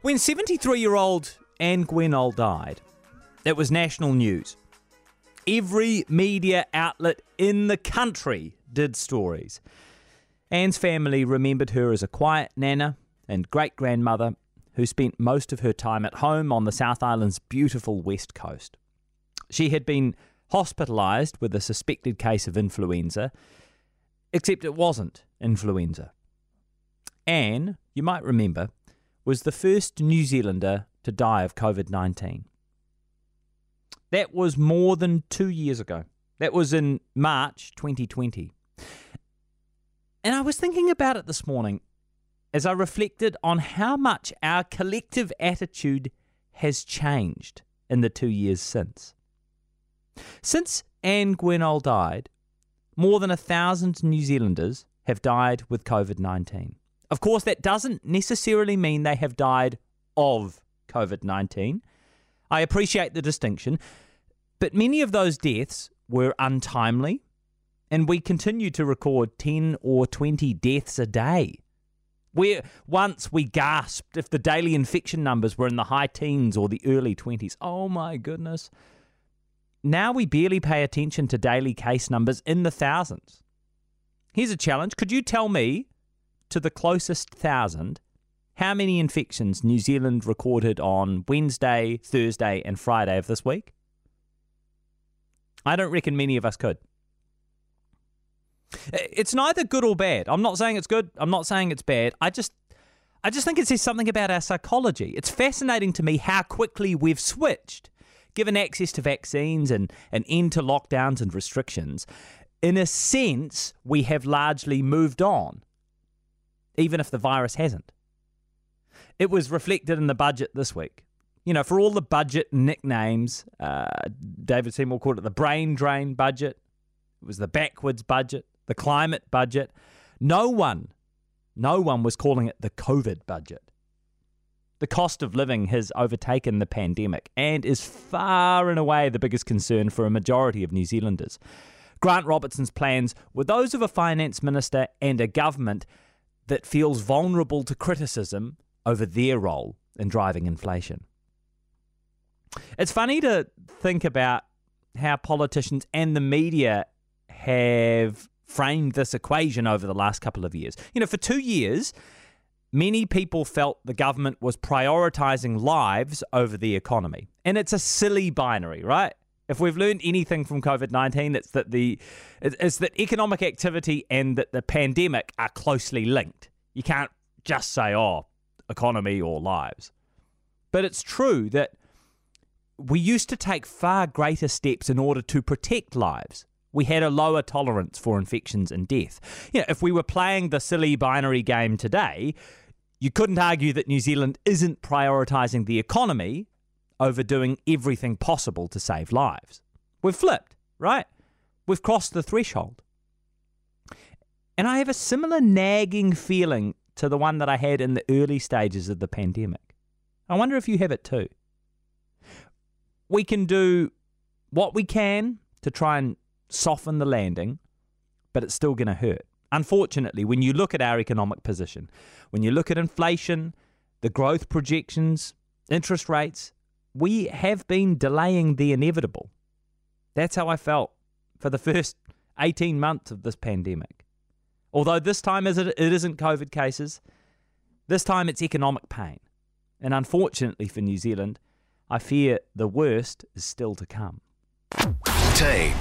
When 73 year old Anne Guenole died, it was national news. Every media outlet in the country did stories. Anne's family remembered her as a quiet nana and great grandmother who spent most of her time at home on the South Island's beautiful west coast. She had been hospitalised with a suspected case of influenza, except it wasn't influenza. Anne, you might remember, was the first New Zealander to die of COVID 19. That was more than two years ago. That was in March 2020. And I was thinking about it this morning as I reflected on how much our collective attitude has changed in the two years since. Since Anne Guenole died, more than a thousand New Zealanders have died with COVID 19. Of course, that doesn't necessarily mean they have died of COVID 19. I appreciate the distinction, but many of those deaths were untimely, and we continue to record 10 or 20 deaths a day. Where once we gasped if the daily infection numbers were in the high teens or the early 20s. Oh my goodness. Now we barely pay attention to daily case numbers in the thousands. Here's a challenge. Could you tell me to the closest thousand how many infections New Zealand recorded on Wednesday, Thursday, and Friday of this week? I don't reckon many of us could. It's neither good or bad. I'm not saying it's good. I'm not saying it's bad. I just I just think it says something about our psychology. It's fascinating to me how quickly we've switched. Given access to vaccines and an end to lockdowns and restrictions, in a sense, we have largely moved on even if the virus hasn't. It was reflected in the budget this week. You know, for all the budget nicknames, uh, David Seymour called it the brain drain budget. It was the backwards budget, the climate budget. No one, no one was calling it the COVID budget. The cost of living has overtaken the pandemic and is far and away the biggest concern for a majority of New Zealanders. Grant Robertson's plans were those of a finance minister and a government that feels vulnerable to criticism over their role in driving inflation. It's funny to think about how politicians and the media have framed this equation over the last couple of years. You know, for two years, many people felt the government was prioritizing lives over the economy. And it's a silly binary, right? If we've learned anything from COVID nineteen, it's that the it's that economic activity and that the pandemic are closely linked. You can't just say, "Oh, economy or lives," but it's true that we used to take far greater steps in order to protect lives. We had a lower tolerance for infections and death. You know, if we were playing the silly binary game today, you couldn't argue that New Zealand isn't prioritising the economy over doing everything possible to save lives. We've flipped, right? We've crossed the threshold. And I have a similar nagging feeling to the one that I had in the early stages of the pandemic. I wonder if you have it too. We can do what we can to try and soften the landing, but it's still going to hurt. Unfortunately, when you look at our economic position, when you look at inflation, the growth projections, interest rates, we have been delaying the inevitable. That's how I felt for the first 18 months of this pandemic. Although this time it isn't COVID cases, this time it's economic pain. And unfortunately for New Zealand, I fear the worst is still to come. Tame